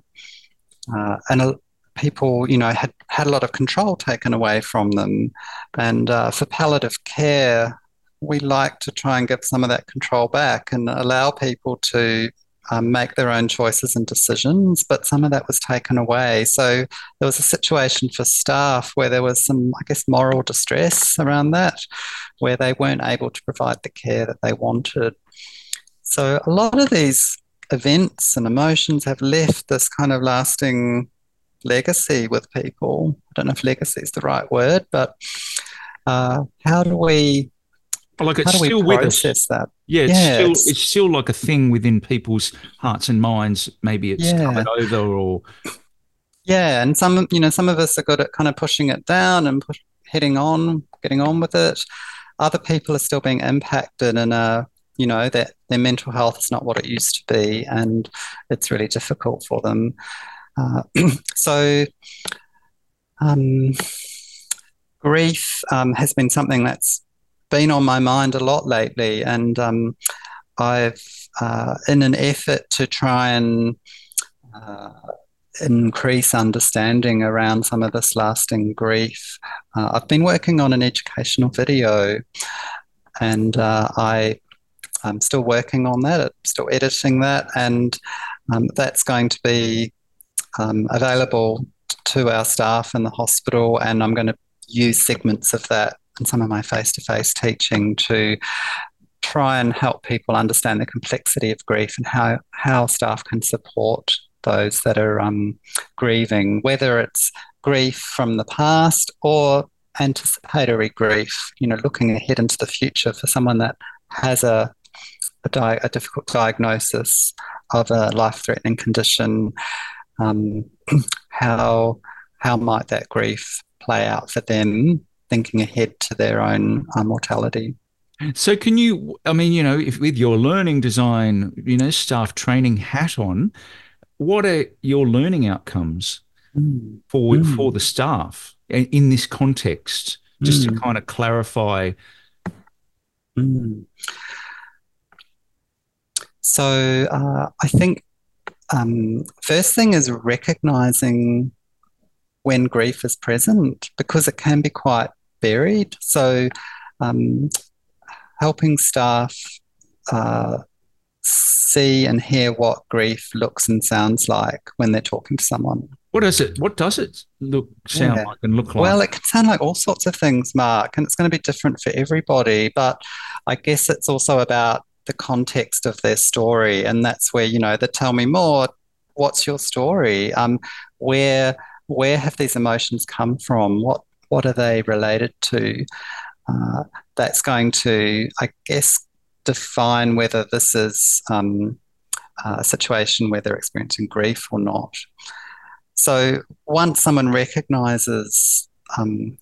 Uh, and uh, people you know had had a lot of control taken away from them. And uh, for palliative care we like to try and give some of that control back and allow people to um, make their own choices and decisions, but some of that was taken away. So there was a situation for staff where there was some, I guess, moral distress around that, where they weren't able to provide the care that they wanted. So a lot of these events and emotions have left this kind of lasting legacy with people. I don't know if legacy is the right word, but uh, how do we like it's still with us. That? Yeah, it's yeah, still it's, it's, still like a thing within people's hearts and minds. Maybe it's yeah. covered over or yeah, and some you know some of us are good at kind of pushing it down and push, heading on, getting on with it. Other people are still being impacted and uh you know that their mental health is not what it used to be, and it's really difficult for them. Uh, so. Um, grief um, has been something that's been on my mind a lot lately, and um, I've, uh, in an effort to try and uh, increase understanding around some of this lasting grief, uh, I've been working on an educational video, and uh, I. I'm still working on that. I'm still editing that, and um, that's going to be um, available to our staff in the hospital. And I'm going to use segments of that and some of my face to face teaching to try and help people understand the complexity of grief and how, how staff can support those that are um, grieving, whether it's grief from the past or anticipatory grief, you know, looking ahead into the future for someone that has a a, di- a difficult diagnosis of a life-threatening condition, um, how how might that grief play out for them, thinking ahead to their own uh, mortality? So, can you? I mean, you know, if with your learning design, you know, staff training hat on, what are your learning outcomes mm. for mm. for the staff in this context? Just mm. to kind of clarify. Mm. So, uh, I think um, first thing is recognizing when grief is present because it can be quite varied. So, um, helping staff uh, see and hear what grief looks and sounds like when they're talking to someone. What is it? What does it look, sound yeah. like, and look like? Well, it can sound like all sorts of things, Mark, and it's going to be different for everybody. But I guess it's also about the context of their story, and that's where you know the tell me more. What's your story? Um, where where have these emotions come from? What what are they related to? Uh, that's going to, I guess, define whether this is um, a situation where they're experiencing grief or not. So once someone recognizes um,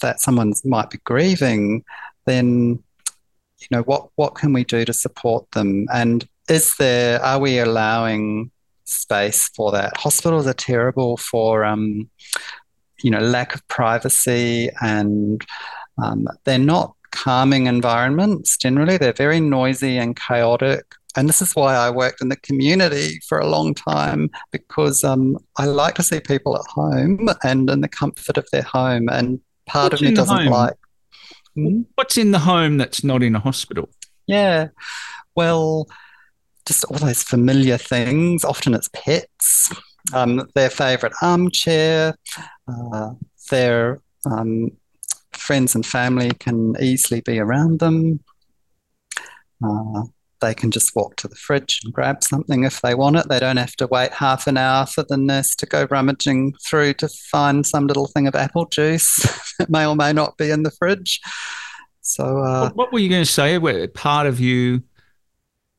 that someone might be grieving, then you know what what can we do to support them? And is there are we allowing space for that? Hospitals are terrible for um, you know lack of privacy and um, they're not calming environments generally. They're very noisy and chaotic. And this is why I worked in the community for a long time because um, I like to see people at home and in the comfort of their home. And part What's of me doesn't home? like. Hmm? What's in the home that's not in a hospital? Yeah. Well, just all those familiar things. Often it's pets, um, their favorite armchair, their um, friends and family can easily be around them. Uh, they can just walk to the fridge and grab something if they want it. They don't have to wait half an hour for the nurse to go rummaging through to find some little thing of apple juice that may or may not be in the fridge. So, uh, what were you going to say? Part of you?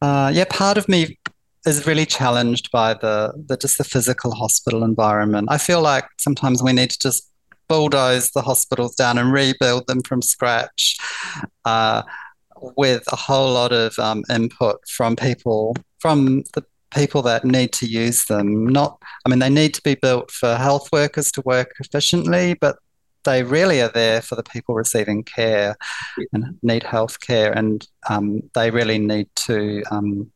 Uh, yeah, part of me is really challenged by the, the just the physical hospital environment. I feel like sometimes we need to just bulldoze the hospitals down and rebuild them from scratch uh, with a whole lot of um, input from people, from the people that need to use them. Not, I mean, they need to be built for health workers to work efficiently, but they really are there for the people receiving care and need health care, and um, they really need to um,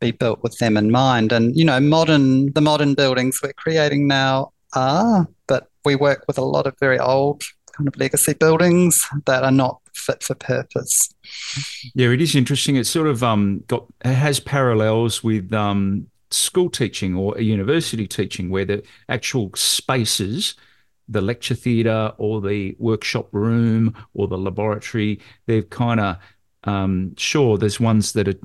be built with them in mind. And you know, modern the modern buildings we're creating now are, but we work with a lot of very old kind of legacy buildings that are not fit for purpose. Yeah, it is interesting. It's sort of um, got has parallels with um, school teaching or university teaching, where the actual spaces, the lecture theatre or the workshop room or the laboratory, they've kind of um, sure there's ones that are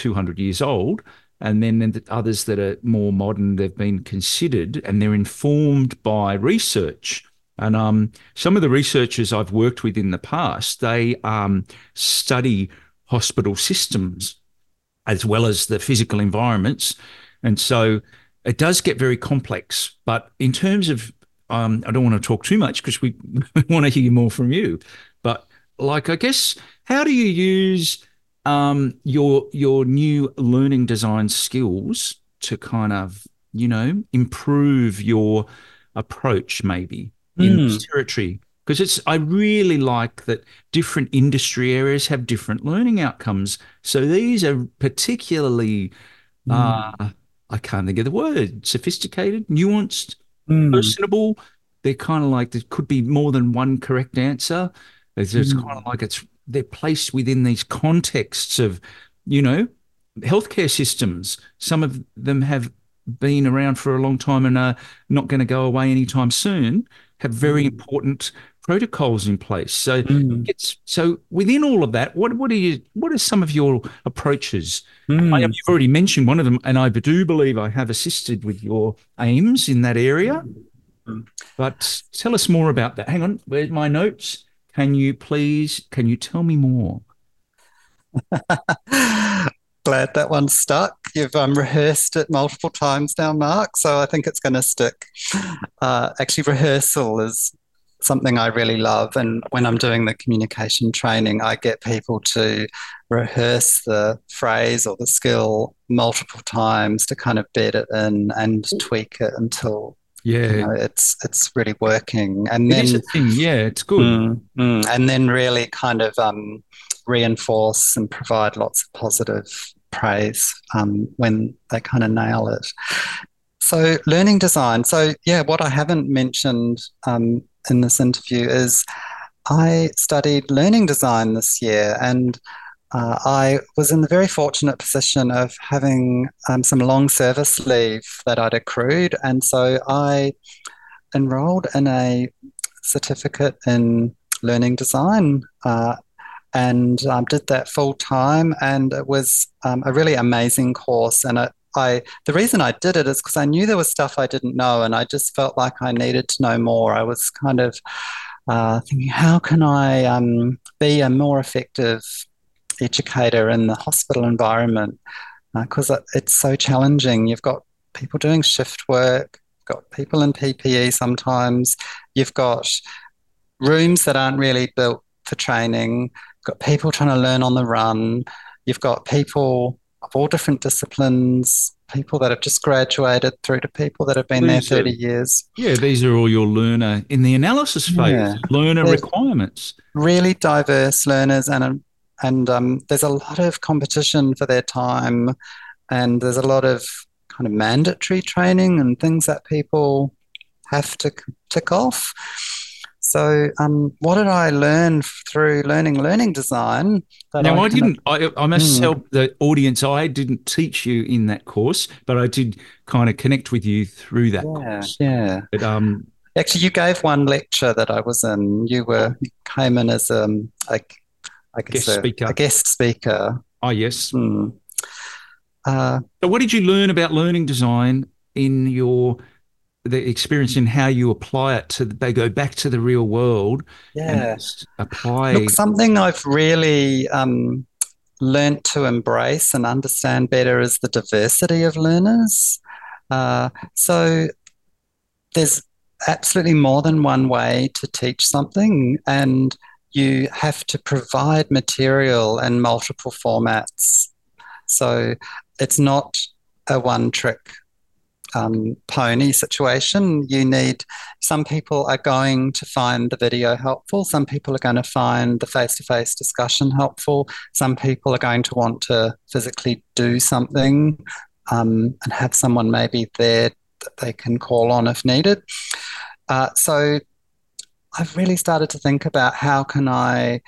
200 years old, and then the others that are more modern, they've been considered and they're informed by research. And um, some of the researchers I've worked with in the past, they um, study hospital systems as well as the physical environments. And so it does get very complex. But in terms of, um, I don't want to talk too much because we want to hear more from you. But like, I guess, how do you use um, your your new learning design skills to kind of you know improve your approach maybe in mm. this territory because it's I really like that different industry areas have different learning outcomes. So these are particularly mm. uh, I can't think of the word sophisticated, nuanced, mm. personable. They're kind of like there could be more than one correct answer. It's, it's kind of like it's they're placed within these contexts of, you know, healthcare systems. Some of them have been around for a long time and are not going to go away anytime soon. Have very mm. important protocols in place. So mm. it's so within all of that, what what are you what are some of your approaches? Mm. I, you've already mentioned one of them, and I do believe I have assisted with your aims in that area. Mm. But tell us more about that. Hang on, where's my notes? Can you please, can you tell me more? Glad that one stuck. You've um, rehearsed it multiple times now, Mark, so I think it's going to stick. Uh, actually, rehearsal is something I really love. And when I'm doing the communication training, I get people to rehearse the phrase or the skill multiple times to kind of bed it in and tweak it until yeah, you know, it's it's really working. And it then is thing. Yeah, it's good. Mm, mm, and then really kind of um, reinforce and provide lots of positive praise um, when they kind of nail it. So, learning design. So, yeah, what I haven't mentioned um, in this interview is I studied learning design this year and uh, I was in the very fortunate position of having um, some long service leave that I'd accrued. And so I enrolled in a certificate in learning design uh, and um, did that full time. And it was um, a really amazing course. And it, I, the reason I did it is because I knew there was stuff I didn't know, and I just felt like I needed to know more. I was kind of uh, thinking, how can I um, be a more effective educator in the hospital environment because uh, it's so challenging. You've got people doing shift work, got people in PPE sometimes, you've got rooms that aren't really built for training, got people trying to learn on the run, you've got people of all different disciplines, people that have just graduated through to people that have been these there 30 are, years. Yeah, these are all your learner in the analysis phase, yeah. learner They're requirements. Really diverse learners and and um, there's a lot of competition for their time, and there's a lot of kind of mandatory training and things that people have to tick off. So, um, what did I learn through learning learning design? now, I, I didn't. I, I must hmm. tell the audience I didn't teach you in that course, but I did kind of connect with you through that yeah, course. Yeah. But um, actually, you gave one lecture that I was in. You were you came in as um, a I guess guest a, speaker. A guest speaker. Oh yes. Hmm. Uh, so, what did you learn about learning design in your the experience in how you apply it to they go back to the real world? Yeah. apply. Look, something I've really um, learned to embrace and understand better is the diversity of learners. Uh, so, there's absolutely more than one way to teach something, and you have to provide material in multiple formats. So it's not a one trick um, pony situation. You need, some people are going to find the video helpful, some people are going to find the face to face discussion helpful, some people are going to want to physically do something um, and have someone maybe there that they can call on if needed. Uh, so I've really started to think about how can I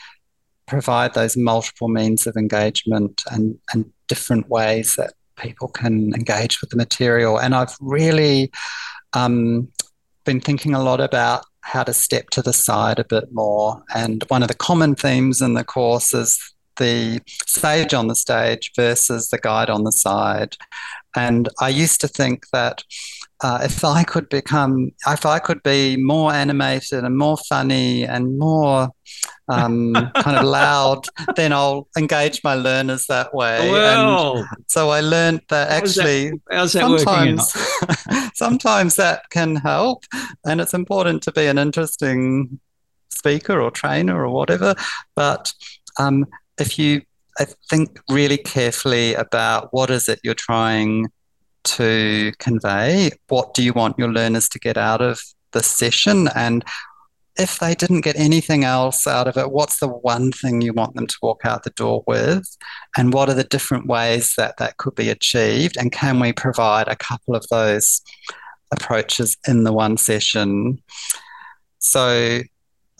provide those multiple means of engagement and, and different ways that people can engage with the material. And I've really um, been thinking a lot about how to step to the side a bit more. And one of the common themes in the course is the sage on the stage versus the guide on the side. And I used to think that uh, if I could become, if I could be more animated and more funny and more um, kind of loud, then I'll engage my learners that way. Well, and so I learned that actually that, that sometimes, sometimes that can help, and it's important to be an interesting speaker or trainer or whatever. But um, if you I think really carefully about what is it you're trying to convey. What do you want your learners to get out of the session? And if they didn't get anything else out of it, what's the one thing you want them to walk out the door with? And what are the different ways that that could be achieved? And can we provide a couple of those approaches in the one session? So,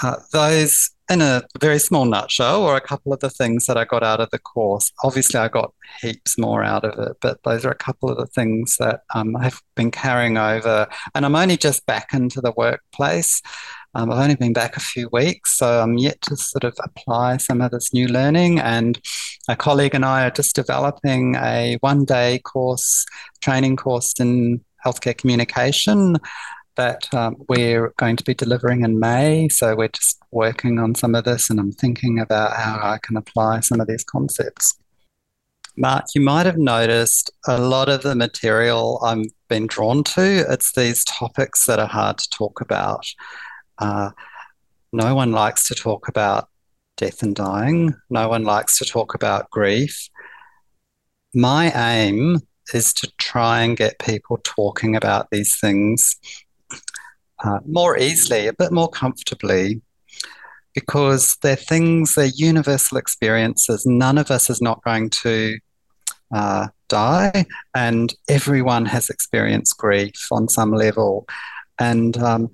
uh, those in a very small nutshell, or a couple of the things that I got out of the course. Obviously, I got heaps more out of it, but those are a couple of the things that um, I've been carrying over. And I'm only just back into the workplace. Um, I've only been back a few weeks, so I'm yet to sort of apply some of this new learning. And a colleague and I are just developing a one day course, training course in healthcare communication that um, we're going to be delivering in May. So we're just working on some of this and I'm thinking about how I can apply some of these concepts. Mark, you might have noticed a lot of the material I've been drawn to, it's these topics that are hard to talk about. Uh, no one likes to talk about death and dying. No one likes to talk about grief. My aim is to try and get people talking about these things uh, more easily, a bit more comfortably, because they're things, they're universal experiences. None of us is not going to uh, die, and everyone has experienced grief on some level. And um,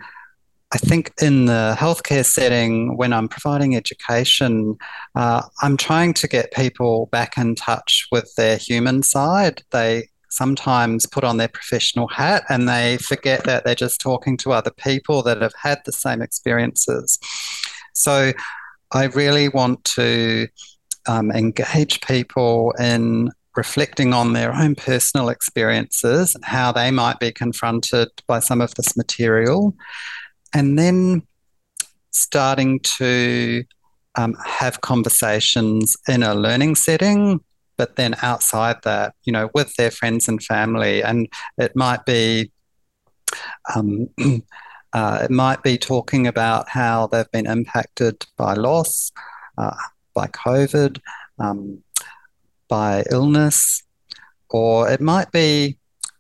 I think in the healthcare setting, when I'm providing education, uh, I'm trying to get people back in touch with their human side. They sometimes put on their professional hat and they forget that they're just talking to other people that have had the same experiences. So I really want to um, engage people in reflecting on their own personal experiences how they might be confronted by some of this material and then starting to um, have conversations in a learning setting but then outside that you know with their friends and family and it might be um, uh, it might be talking about how they've been impacted by loss uh, by covid um, by illness or it might be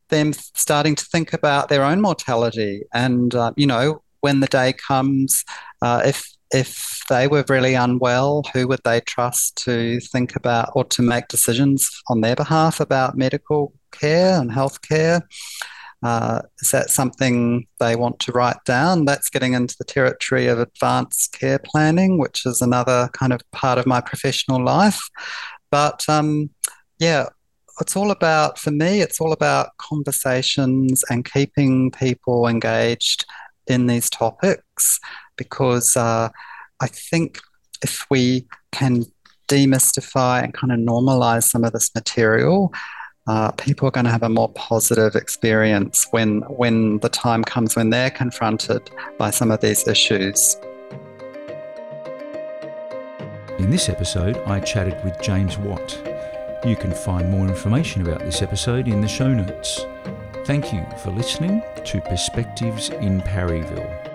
them starting to think about their own mortality. And uh, you know when the day comes, uh, if if they were really unwell, who would they trust to think about or to make decisions on their behalf about medical care and health care? Uh, is that something they want to write down? That's getting into the territory of advanced care planning, which is another kind of part of my professional life. But um, yeah, it's all about, for me, it's all about conversations and keeping people engaged in these topics because uh, I think if we can demystify and kind of normalize some of this material, uh, people are going to have a more positive experience when when the time comes when they're confronted by some of these issues. In this episode, I chatted with James Watt. You can find more information about this episode in the show notes. Thank you for listening to Perspectives in Parryville.